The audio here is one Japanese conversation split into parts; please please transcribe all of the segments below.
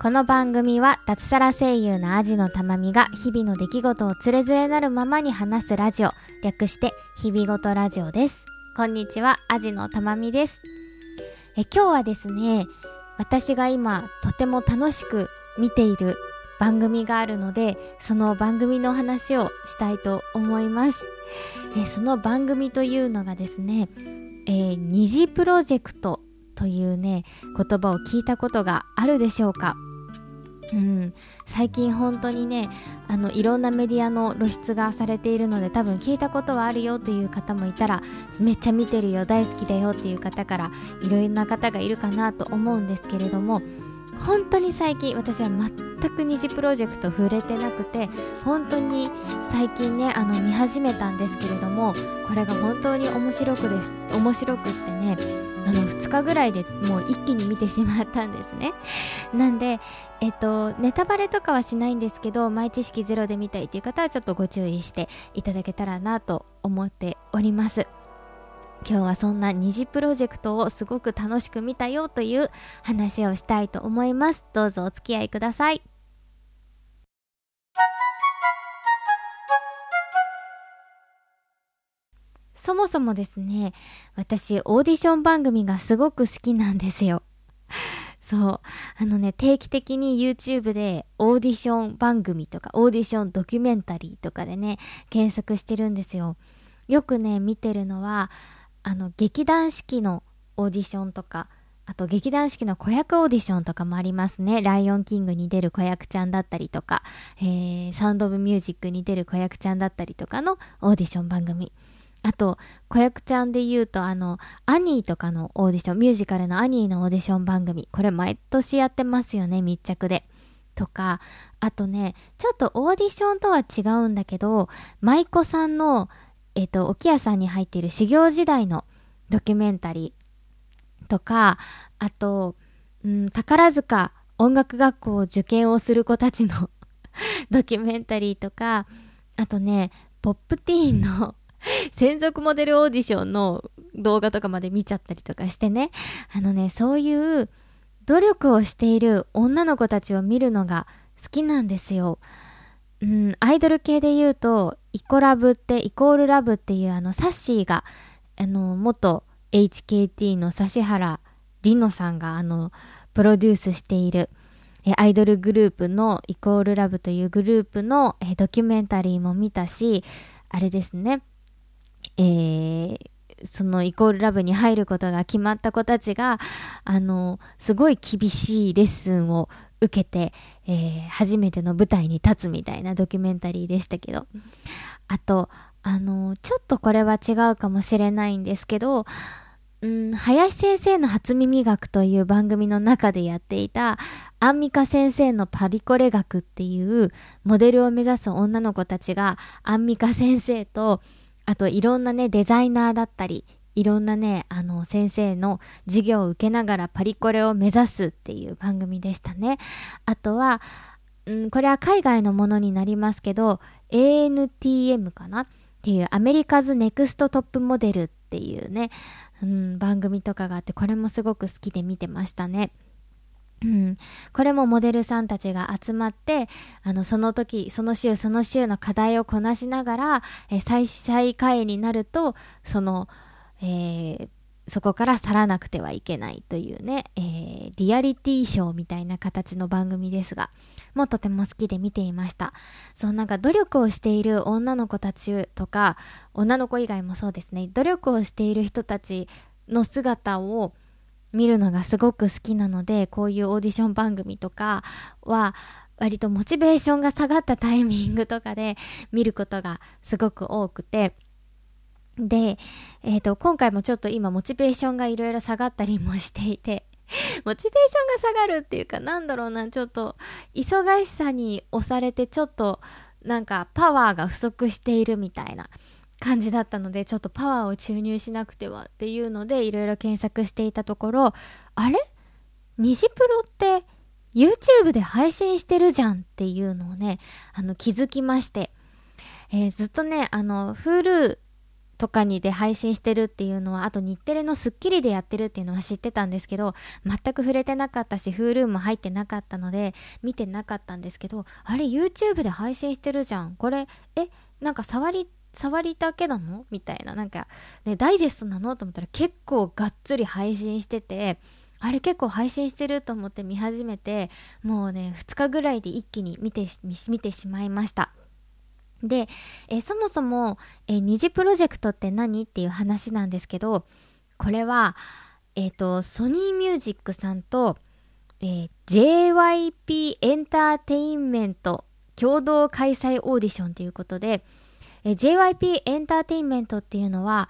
この番組は脱サラ声優のアジのたまみが日々の出来事をつれづれなるままに話すラジオ略して日々ごとラジオです。こんにちはアジのたまみです。え今日はですね私が今とても楽しく見ている番組があるのでその番組の話をしたいと思います。えその番組というのがですね、えー、二次プロジェクトというね言葉を聞いたことがあるでしょうか？うん、最近本当にねあのいろんなメディアの露出がされているので多分聞いたことはあるよという方もいたらめっちゃ見てるよ大好きだよっていう方からいろんな方がいるかなと思うんですけれども本当に最近私は全く二次プロジェクト触れてなくて本当に最近ねあの見始めたんですけれどもこれが本当に面白くです面白くってねあの2日ぐらいでもう一気に見てしまったんですね。なんでえっとネタバレとかはしないんですけど前知識ゼロで見たいっていう方はちょっとご注意していただけたらなと思っております。今日はそんな二次プロジェクトをすごく楽しく見たよという話をしたいと思いますどうぞお付き合いくださいそもそもですね私オーディション番組がすごく好きなんですよそう。あのね、定期的に YouTube でオーディション番組とか、オーディションドキュメンタリーとかでね、検索してるんですよ。よくね、見てるのは、あの、劇団四季のオーディションとか、あと劇団四季の子役オーディションとかもありますね。ライオンキングに出る子役ちゃんだったりとか、えー、サウンドオブミュージックに出る子役ちゃんだったりとかのオーディション番組。あと、子役ちゃんで言うと、あの、アニーとかのオーディション、ミュージカルのアニーのオーディション番組。これ毎年やってますよね、密着で。とか、あとね、ちょっとオーディションとは違うんだけど、舞妓さんの、えっ、ー、と、沖屋さんに入っている修行時代のドキュメンタリーとか、あと、うん、宝塚音楽学校を受験をする子たちの ドキュメンタリーとか、あとね、ポップティーンの 専属モデルオーディションの動画とかまで見ちゃったりとかしてね。あのね、そういう努力をしている女の子たちを見るのが好きなんですよ。うん、アイドル系で言うと、イコラブって、イコールラブっていうあの、サッシーが、あの、元 HKT の指原里乃さんがあの、プロデュースしている、アイドルグループのイコールラブというグループのドキュメンタリーも見たし、あれですね、えー、そのイコールラブに入ることが決まった子たちが、あの、すごい厳しいレッスンを受けて、えー、初めての舞台に立つみたいなドキュメンタリーでしたけど、あと、あの、ちょっとこれは違うかもしれないんですけど、うん、林先生の初耳学という番組の中でやっていたアンミカ先生のパリコレ学っていうモデルを目指す女の子たちがアンミカ先生とあといろんなね、デザイナーだったり、いろんなね、あの、先生の授業を受けながらパリコレを目指すっていう番組でしたね。あとは、うん、これは海外のものになりますけど、ANTM かなっていうアメリカズネクストトップモデルっていうね、うん、番組とかがあって、これもすごく好きで見てましたね。うん、これもモデルさんたちが集まって、あの、その時、その週その週の課題をこなしながら、え再再会になると、その、えー、そこから去らなくてはいけないというね、えー、リアリティショーみたいな形の番組ですが、もうとても好きで見ていました。そう、なんか努力をしている女の子たちとか、女の子以外もそうですね、努力をしている人たちの姿を、見るのがすごく好きなのでこういうオーディション番組とかは割とモチベーションが下がったタイミングとかで見ることがすごく多くてで、えーと、今回もちょっと今モチベーションがいろいろ下がったりもしていて モチベーションが下がるっていうかなんだろうなちょっと忙しさに押されてちょっとなんかパワーが不足しているみたいな感じだったのでちょっとパワーを注入しなくてはっていうのでいろいろ検索していたところあれ？虹プロって YouTube で配信してるじゃんっていうのをねあの気づきまして、えー、ずっとねあの Hulu とかにで配信してるっていうのは、あと日テレのスッキリでやってるっていうのは知ってたんですけど、全く触れてなかったし、Hulu も入ってなかったので、見てなかったんですけど、あれ YouTube で配信してるじゃん。これ、え、なんか触り、触りだけなの？みたいな。なんか、ね、ダイジェストなの？と思ったら結構がっつり配信してて、あれ結構配信してると思って見始めて、もうね、2日ぐらいで一気に見て、見てしまいました。で、えそもそも、え二次プロジェクトって何っていう話なんですけど、これは、えっ、ー、と、ソニーミュージックさんと、えー、JYP エンターテインメント共同開催オーディションということで、えー、JYP エンターテインメントっていうのは、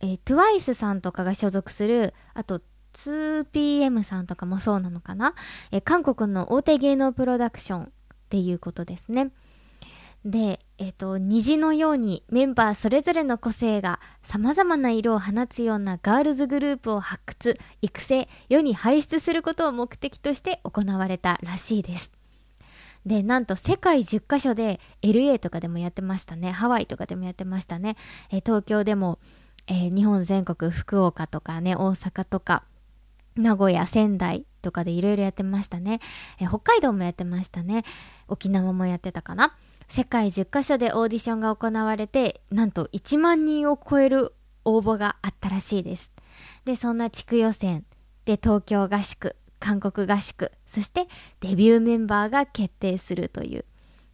えー、TWICE さんとかが所属する、あと 2PM さんとかもそうなのかな、えー、韓国の大手芸能プロダクションっていうことですね。で、えっ、ー、と、虹のようにメンバーそれぞれの個性が様々な色を放つようなガールズグループを発掘、育成、世に輩出することを目的として行われたらしいです。で、なんと世界10カ所で LA とかでもやってましたね。ハワイとかでもやってましたね。えー、東京でも、えー、日本全国福岡とかね、大阪とか、名古屋、仙台とかでいろいろやってましたね、え、北海道もやってましたね。沖縄もやってたかな。世界10カ所でオーディションが行われて、なんと1万人を超える応募があったらしいです。で、そんな地区予選で東京合宿、韓国合宿、そしてデビューメンバーが決定するという。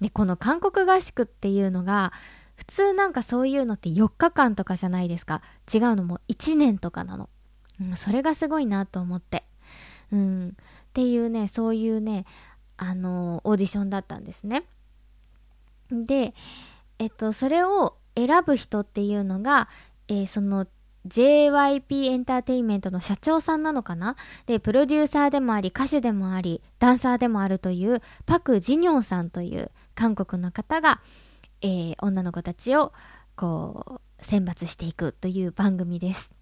で、この韓国合宿っていうのが、普通なんかそういうのって4日間とかじゃないですか。違うのも1年とかなの。うん、それがすごいなと思って。うん。っていうね、そういうね、あの、オーディションだったんですね。で、えっと、それを選ぶ人っていうのが、えー、その JYP エンターテインメントの社長さんなのかな？で、プロデューサーでもあり、歌手でもあり、ダンサーでもあるという、パク・ジニョンさんという韓国の方が、えー、女の子たちを、こう、選抜していくという番組です。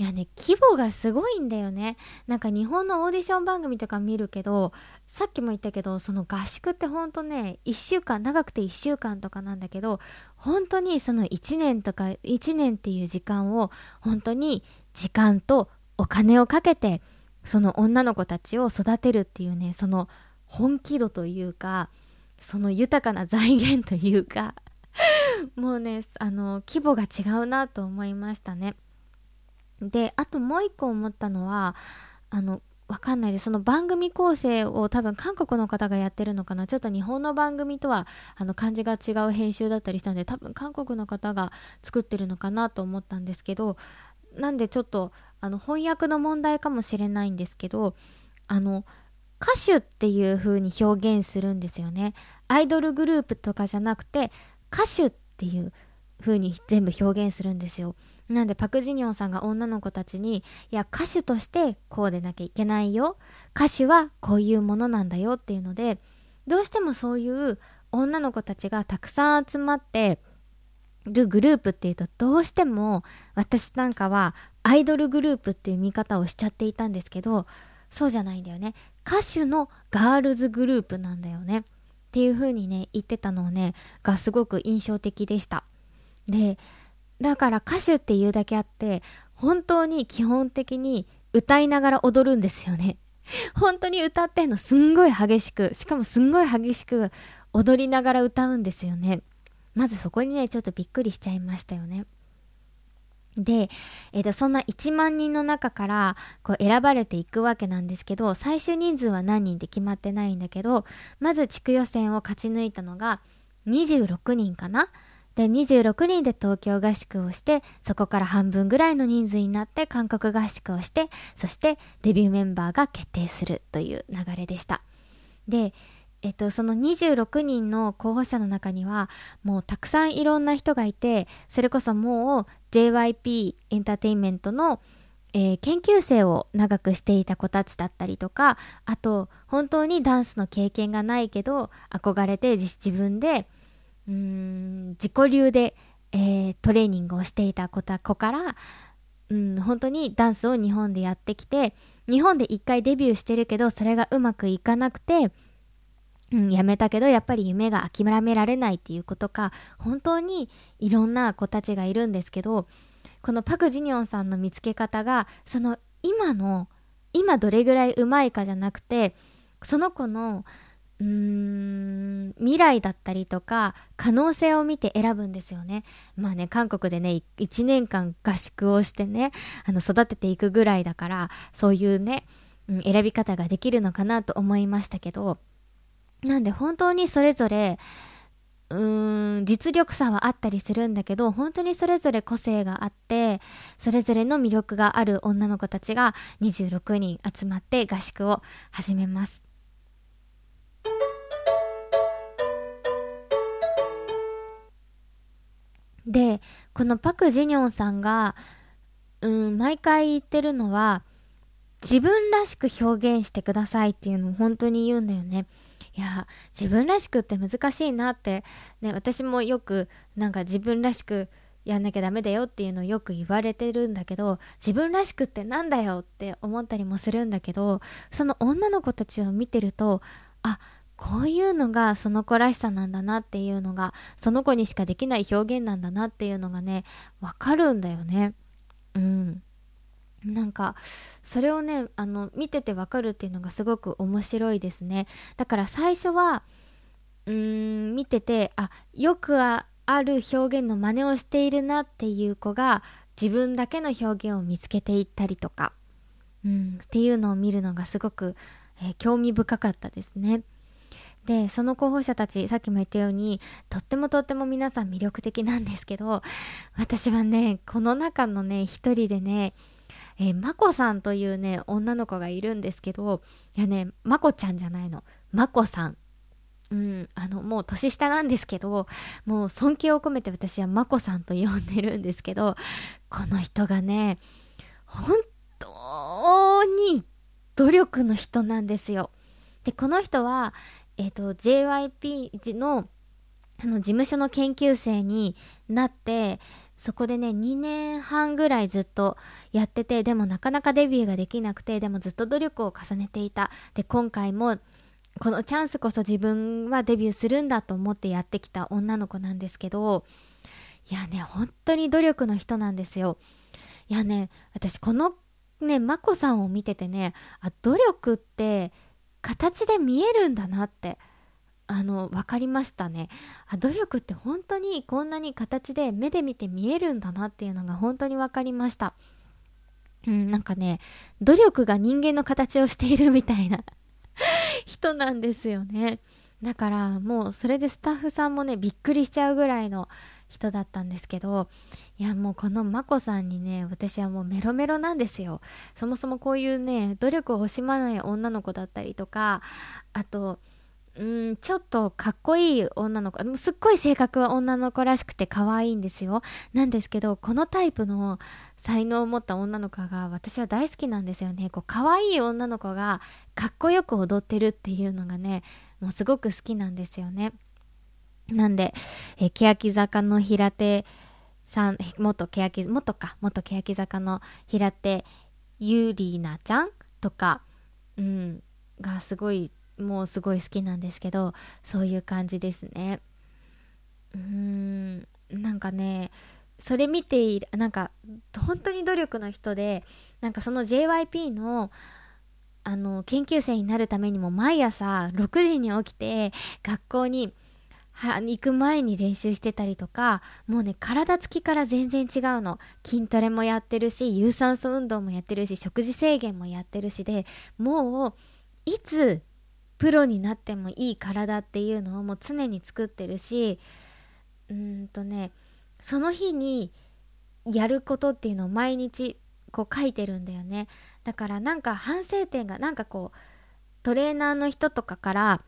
いやね、規模がすごいんだよね。なんか日本のオーディション番組とか見るけど、さっきも言ったけど、その合宿ってほんとね、1週間、長くて1週間とかなんだけど、本当にその1年とか、1年っていう時間を、本当に時間とお金をかけて、その女の子たちを育てるっていうね、その本気度というか、その豊かな財源というか、もうね、あの、規模が違うなと思いましたね。で、あともう一個思ったのは、あの、わかんないです。その番組構成を多分韓国の方がやってるのかな。ちょっと日本の番組とはあの感じが違う編集だったりしたんで、多分韓国の方が作ってるのかなと思ったんですけど、なんでちょっとあの翻訳の問題かもしれないんですけど、あの、歌手っていう風に表現するんですよね。アイドルグループとかじゃなくて、歌手っていう風に全部表現するんですよ。なんでパク・ジニョンさんが女の子たちに、いや、歌手としてこうでなきゃいけないよ。歌手はこういうものなんだよっていうので、どうしてもそういう女の子たちがたくさん集まってるグループっていうと、どうしても私なんかはアイドルグループっていう見方をしちゃっていたんですけど、そうじゃないんだよね。歌手のガールズグループなんだよね。っていう風にね、言ってたのをね、がすごく印象的でした。で、だから歌手っていうだけあって、本当に基本的に歌いながら踊るんですよね。本当に歌ってんのすんごい激しく、しかもすんごい激しく踊りながら歌うんですよね。まずそこにね、ちょっとびっくりしちゃいましたよね。で、え、ー、と、そんな1万人の中から、こう選ばれていくわけなんですけど、最終人数は何人って決まってないんだけど、まず地区予選を勝ち抜いたのが26人かなで、26人で東京合宿をして、そこから半分ぐらいの人数になって韓国合宿をして、そしてデビューメンバーが決定するという流れでした。で、えっと、その26人の候補者の中には、もうたくさんいろんな人がいて、それこそもう JYP エンターテインメントの、えー、研究生を長くしていた子たちだったりとか、あと、本当にダンスの経験がないけど、憧れて自分で、うーん自己流で、えー、トレーニングをしていた子から、うん、本当にダンスを日本でやってきて日本で一回デビューしてるけどそれがうまくいかなくてうん、辞めたけどやっぱり夢が諦められないっていうことか本当にいろんな子たちがいるんですけどこのパク・ジニョンさんの見つけ方がその今の今どれぐらいうまいかじゃなくてその子のうーん未来だったりとか可能性を見て選ぶんですよね。まあね韓国でね1年間合宿をしてねあの育てていくぐらいだからそういうね、うん、選び方ができるのかなと思いましたけどなんで本当にそれぞれうーん実力差はあったりするんだけど本当にそれぞれ個性があってそれぞれの魅力がある女の子たちが26人集まって合宿を始めます。でこのパク・ジニョンさんがうん毎回言ってるのは自分らしく表現してくださいっていうのを本当に言うんだよね。いや自分らしくって難しいなって、ね、私もよくなんか自分らしくやんなきゃダメだよっていうのをよく言われてるんだけど自分らしくってなんだよって思ったりもするんだけどその女の子たちを見てるとあこういうのがその子らしさなんだなっていうのがその子にしかできない表現なんだなっていうのがねわかるんだよね。うん。なんかそれをねあの見ててわかるっていうのがすごく面白いですね。だから最初はうーん見ててあよくある表現の真似をしているなっていう子が自分だけの表現を見つけていったりとか、うん、っていうのを見るのがすごく、えー、興味深かったですね。でその候補者たちさっきも言ったようにとってもとっても皆さん魅力的なんですけど私はねこの中のね一人でねえー、まこさんというね女の子がいるんですけどいやねまこちゃんじゃないのまこさんうん、あのもう年下なんですけどもう尊敬を込めて私はまこさんと呼んでるんですけどこの人がね本当に努力の人なんですよ。でこの人は、えーと、JYP のあの事務所の研究生になってそこでね2年半ぐらいずっとやっててでもなかなかデビューができなくてでもずっと努力を重ねていた。で今回もこのチャンスこそ自分はデビューするんだと思ってやってきた女の子なんですけどいやね本当に努力の人なんですよ。いやね私このね眞子さんを見ててねあ努力って形で見えるんだなってあの分かりましたね。あ努力って本当にこんなに形で目で見て見えるんだなっていうのが本当に分かりました。うんなんかね努力が人間の形をしているみたいな 人なんですよね。だからもうそれでスタッフさんもねびっくりしちゃうぐらいの人だったんですけどいやもうこの眞子さんにね私はもうメロメロなんですよ。そもそもこういうね努力を惜しまない女の子だったりとかあとうんちょっとかっこいい女の子すっごい性格は女の子らしくて可愛いんですよ。なんですけどこのタイプの才能を持った女の子が私は大好きなんですよね。こう可愛い女の子がかっこよく踊ってるっていうのがねもうすごく好きなんですよね。なんで、え欅坂の平手さん元欅元か元欅坂の平手ゆりなちゃんとか、うん、がすごいもうすごい好きなんですけどそういう感じですね。うーんなんかねそれ見ているなんか本当に努力の人でなんかその JYP のあの研究生になるためにも毎朝6時に起きて学校には行く前に練習してたりとかもうね体つきから全然違うの。筋トレもやってるし有酸素運動もやってるし食事制限もやってるしでもういつプロになってもいい体っていうのをもう常に作ってるしうんとねその日にやることっていうのを毎日こう書いてるんだよね。だからなんか反省点がなんかこうトレーナーの人とかから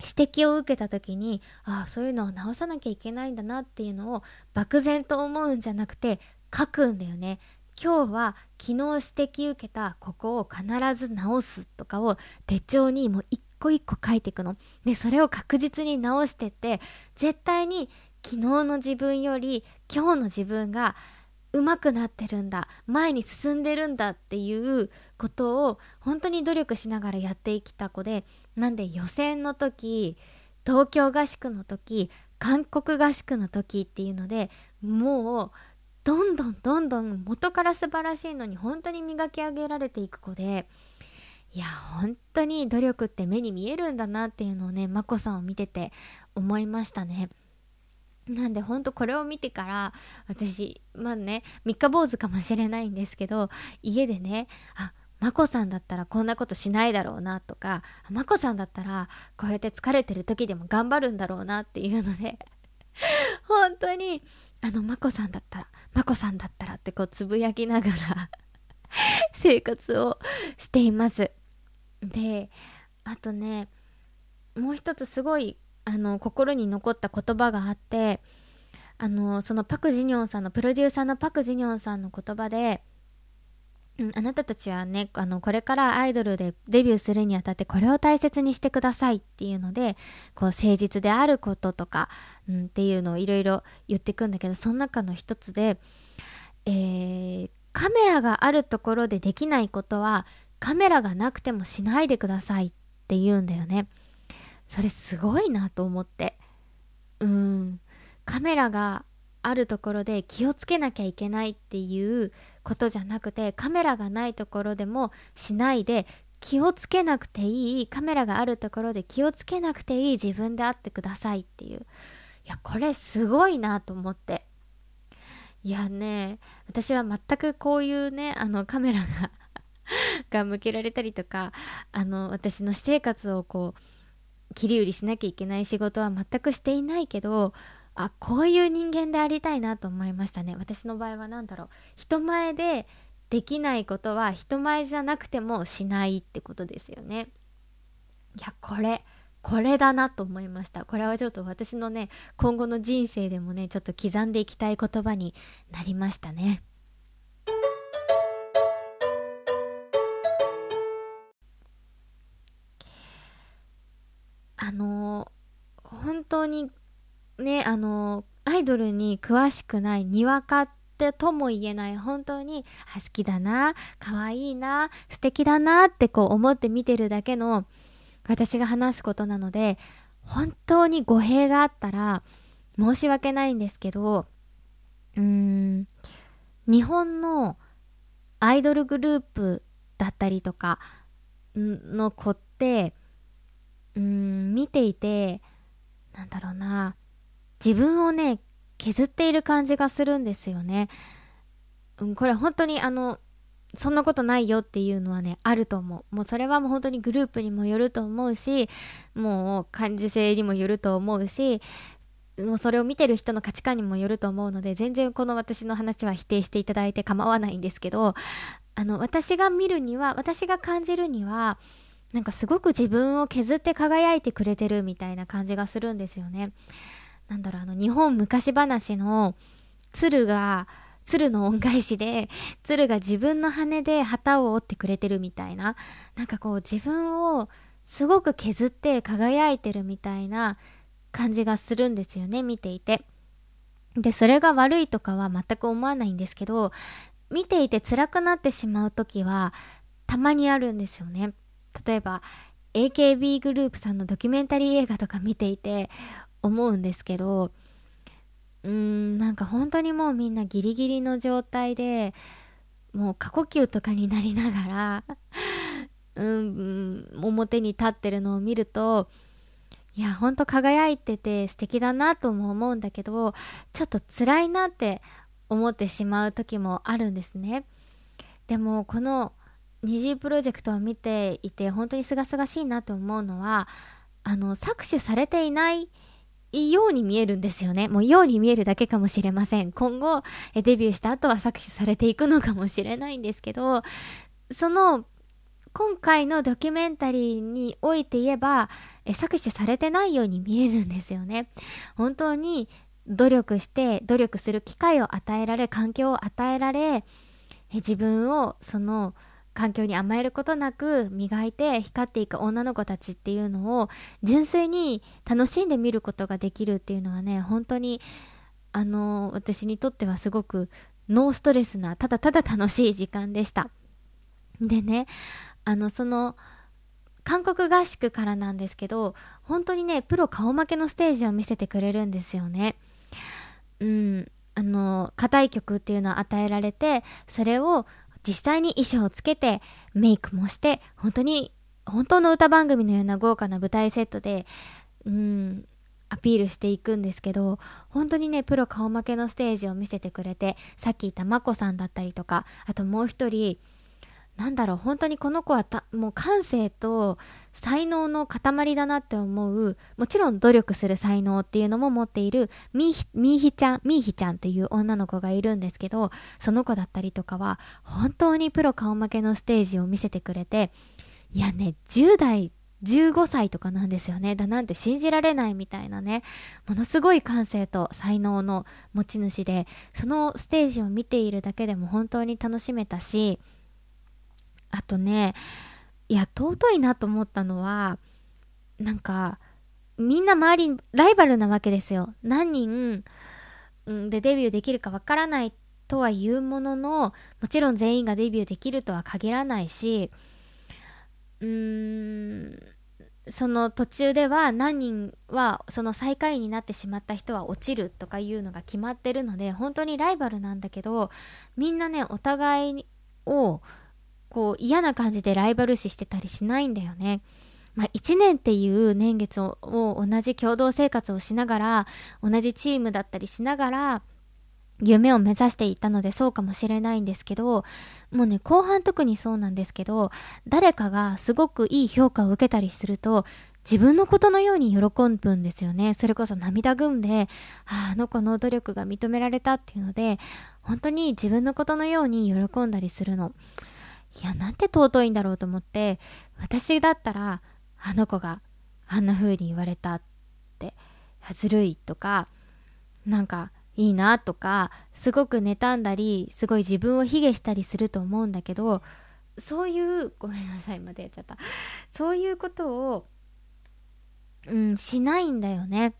指摘を受けた時にああそういうのを直さなきゃいけないんだなっていうのを漠然と思うんじゃなくて書くんだよね今日は昨日指摘受けたここを必ず直すとかを手帳にもう一個一個書いていくの。で、それを確実に直してって、絶対に昨日の自分より今日の自分が上手くなってるんだ前に進んでるんだっていうことを本当に努力しながらやってきた子でなんで予選の時東京合宿の時韓国合宿の時っていうのでもうどんどんどんどん元から素晴らしいのに本当に磨き上げられていく子でいや本当に努力って目に見えるんだなっていうのをね眞子さんを見てて思いましたね。なんでほんとこれを見てから私まあね三日坊主かもしれないんですけど家でねあ眞子さんだったらこんなことしないだろうなとか眞子さんだったらこうやって疲れてる時でも頑張るんだろうなっていうので 本当にあの眞子さんだったら眞子さんだったらってこうつぶやきながら 生活をしています。であとねもう一つすごいあの心に残った言葉があってあのそのパク・ジニョンさんのプロデューサーのパク・ジニョンさんの言葉でうん、あなたたちはねあのこれからアイドルでデビューするにあたってこれを大切にしてくださいっていうのでこう誠実であることとか、うん、っていうのをいろいろ言ってくんだけどその中の一つで、えー、カメラがあるところでできないことはカメラがなくてもしないでくださいって言うんだよね。それすごいなと思ってうんカメラがあるところで気をつけなきゃいけないっていうことじゃなくてカメラがないところでもしないで気をつけなくていいカメラがあるところで気をつけなくていい自分であってくださいっていう。いやこれすごいなと思って。いやね私は全くこういうねあのカメラが が向けられたりとかあの私の私生活をこう切り売りしなきゃいけない仕事は全くしていないけどあこういう人間でありたいなと思いましたね。私の場合は何だろう。人前でできないことは人前じゃなくてもしないってことですよね。いやこれこれだなと思いました。これはちょっと私のね今後の人生でもねちょっと刻んでいきたい言葉になりましたね。あの本当にねあのアイドルに詳しくないにわかってとも言えない本当にあ好きだな可愛いな素敵だなってこう思って見てるだけの私が話すことなので本当に語弊があったら申し訳ないんですけどうーん日本のアイドルグループだったりとかの子ってうん見ていてなんだろうな自分をね削っている感じがするんですよね。うん、これ本当にあのそんなことないよっていうのはねあると思うもうそれはもう本当にグループにもよると思うしもう感受性にもよると思うしもうそれを見てる人の価値観にもよると思うので全然この私の話は否定していただいて構わないんですけどあの私が見るには私が感じるにはなんかすごく自分を削って輝いてくれてるみたいな感じがするんですよね。なんだろうあの日本昔話の鶴が鶴の恩返しで鶴が自分の羽で旗を折ってくれてるみたいななんかこう自分をすごく削って輝いてるみたいな感じがするんですよね見ていて。でそれが悪いとかは全く思わないんですけど見ていて辛くなってしまう時はたまにあるんですよね。例えば AKB グループさんのドキュメンタリー映画とか見ていて思うんですけどうーんなんか本当にもうみんなギリギリの状態でもう過呼吸とかになりながら うん、表に立ってるのを見るといやほんと輝いてて素敵だなとも思うんだけどちょっと辛いなって思ってしまう時もあるんですね。でもこの二次プロジェクトを見ていて本当にすがすがしいなと思うのはあの搾取されていないように見えるんですよね。もうように見えるだけかもしれません。今後デビューした後は搾取されていくのかもしれないんですけどその今回のドキュメンタリーにおいて言えば搾取されてないように見えるんですよね。本当に努力して努力する機会を与えられ環境を与えられ自分をその環境に甘えることなく磨いて光っていく女の子たちっていうのを純粋に楽しんで見ることができるっていうのはね本当にあの私にとってはすごくノーストレスな、ただただ楽しい時間でした。でね、あの、その、韓国合宿からなんですけど、本当にね、プロ顔負けのステージを見せてくれるんですよね。うん、あの、課題曲っていうのを与えられて、それを実際に衣装をつけて、メイクもして、本当に、本当の歌番組のような豪華な舞台セットで、うん、アピールしていくんですけど、本当にね、プロ顔負けのステージを見せてくれて、さっき言ったまこさんだったりとか、あともう一人、なんだろう、本当にこの子はた、もう感性と才能の塊だなって思う、もちろん努力する才能っていうのも持っている、みーみひちゃん、みーひちゃんっていう女の子がいるんですけど、その子だったりとかは、本当にプロ顔負けのステージを見せてくれて、いやね、10代、15歳とかなんですよね。だなんて信じられないみたいなね。ものすごい感性と才能の持ち主で、そのステージを見ているだけでも本当に楽しめたし、あとね、いや、尊いなと思ったのは、なんか、みんな周り、ライバルなわけですよ。何人、でデビューできるかわからないとは言うものの、もちろん全員がデビューできるとは限らないし、うーん、その途中では何人はその最下位になってしまった人は落ちるとかいうのが決まってるので本当にライバルなんだけどみんなねお互いをこう嫌な感じでライバル視してたりしないんだよね。まあ、1年っていう年月を同じ共同生活をしながら同じチームだったりしながら夢を目指していたのでそうかもしれないんですけどもうね後半特にそうなんですけど誰かがすごくいい評価を受けたりすると自分のことのように喜ぶんですよねそれこそ涙ぐんでああの子の努力が認められたっていうので本当に自分のことのように喜んだりするのいや、なんて尊いんだろうと思って、私だったら、あの子があんな風に言われたって、ずるいとか、なんかいいなとか、すごく妬んだり、すごい自分を卑下したりすると思うんだけど、そういう、ごめんなさい、までやっちゃった。そういうことを、うん、しないんだよね。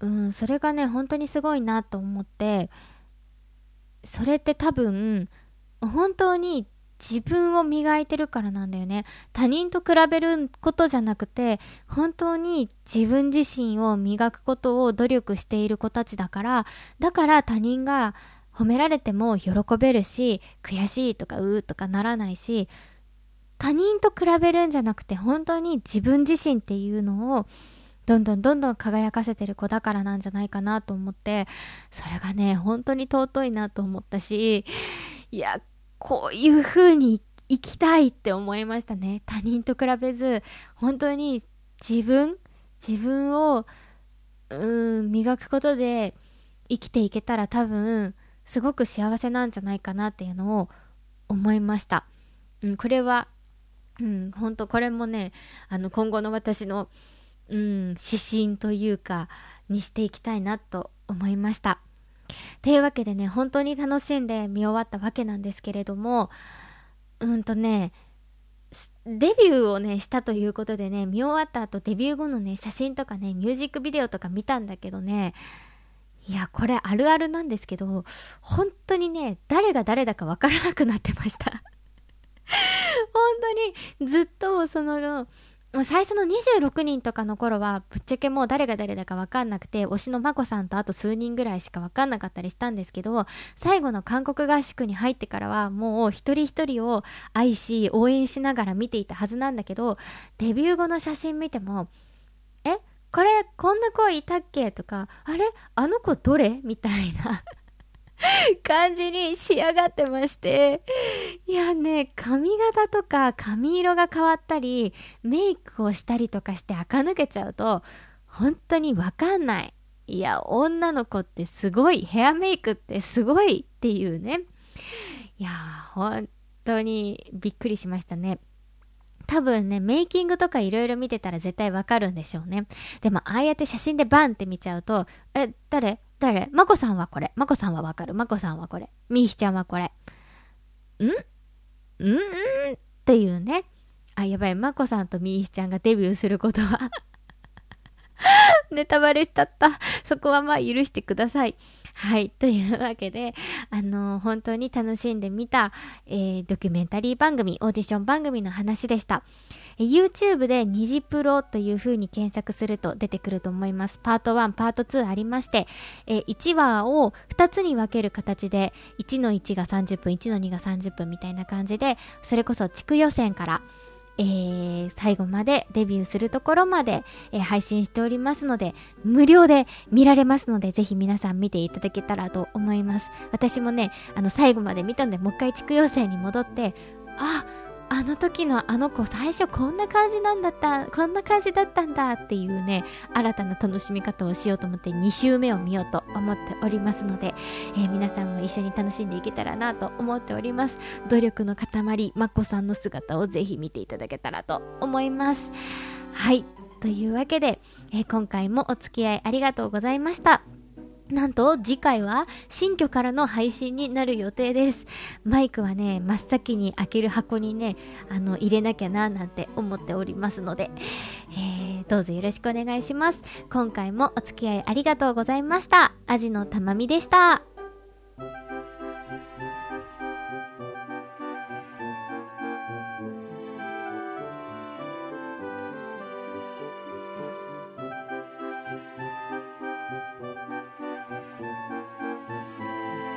うん、それがね、本当にすごいなと思って、それって多分、本当に自分を磨いてるからなんだよね。他人と比べることじゃなくて、本当に自分自身を磨くことを努力している子たちだから、だから他人が褒められても喜べるし、悔しいとかうーとかならないし、他人と比べるんじゃなくて本当に自分自身っていうのをどんどんどんどん輝かせてる子だからなんじゃないかなと思ってそれがね本当に尊いなと思ったしいやこういう風に生きたいって思いましたね。他人と比べず、本当に自分、自分を、うん、磨くことで生きていけたら多分、すごく幸せなんじゃないかなっていうのを思いました。うん、これは、うん、本当これもね、あの、今後の私の、うん、指針というか、にしていきたいなと思いました。ていうわけでね、本当に楽しんで見終わったわけなんですけれども、うんとね、デビューをね、したということでね、見終わった後デビュー後のね、写真とかね、ミュージックビデオとか見たんだけどね、いや、これあるあるなんですけど、本当にね、誰が誰だかわからなくなってました。本当にずっとその最初の26人とかの頃はぶっちゃけもう誰が誰だか分かんなくて推しの眞子さんとあと数人ぐらいしか分かんなかったりしたんですけど最後の韓国合宿に入ってからはもう一人一人を愛し応援しながら見ていたはずなんだけどデビュー後の写真見てもえ？これこんな子いたっけ？とかあれ？あの子どれ？みたいな 感じに仕上がってまして。いやね、髪型とか髪色が変わったり、メイクをしたりとかして垢抜けちゃうと、本当にわかんない。いや、女の子ってすごい、ヘアメイクってすごいっていうね。いや、本当にびっくりしましたね。多分ね、メイキングとかいろいろ見てたら絶対わかるんでしょうね。でも、ああやって写真でバンって見ちゃうと、え、誰？誰？まこさんはこれ。まこさんはわかる。まこさんはこれ。みーひちゃんはこれ。ん？んん？っていうね。あ、やばい。まこさんとみーひちゃんがデビューすることは ネタバレしちゃった。そこはまあ許してください。はい。というわけで、あのー、本当に楽しんでみた、えー、ドキュメンタリー番組、オーディション番組の話でした。YouTube で虹プロという風に検索すると出てくると思います。パート1、パート2ありまして、え1話を2つに分ける形で、1の1が30分、1の2が30分みたいな感じで、それこそ地区予選から、えー、最後までデビューするところまで、えー、配信しておりますので、無料で見られますので、ぜひ皆さん見ていただけたらと思います。私もね、あの、最後まで見たんで、もう一回地区予選に戻って、あ、あの時のあの子最初こんな感じなんだったこんな感じだったんだっていうね新たな楽しみ方をしようと思って2週目を見ようと思っておりますので、えー、皆さんも一緒に楽しんでいけたらなと思っております。努力の塊まこさんの姿をぜひ見ていただけたらと思います。はい。というわけで、えー、今回もお付き合いありがとうございました。なんと次回は新居からの配信になる予定です。マイクはね、真っ先に開ける箱にね、あの、入れなきゃななんて思っておりますので、えー、どうぞよろしくお願いします。今回もお付き合いありがとうございました。アジのたまみでした。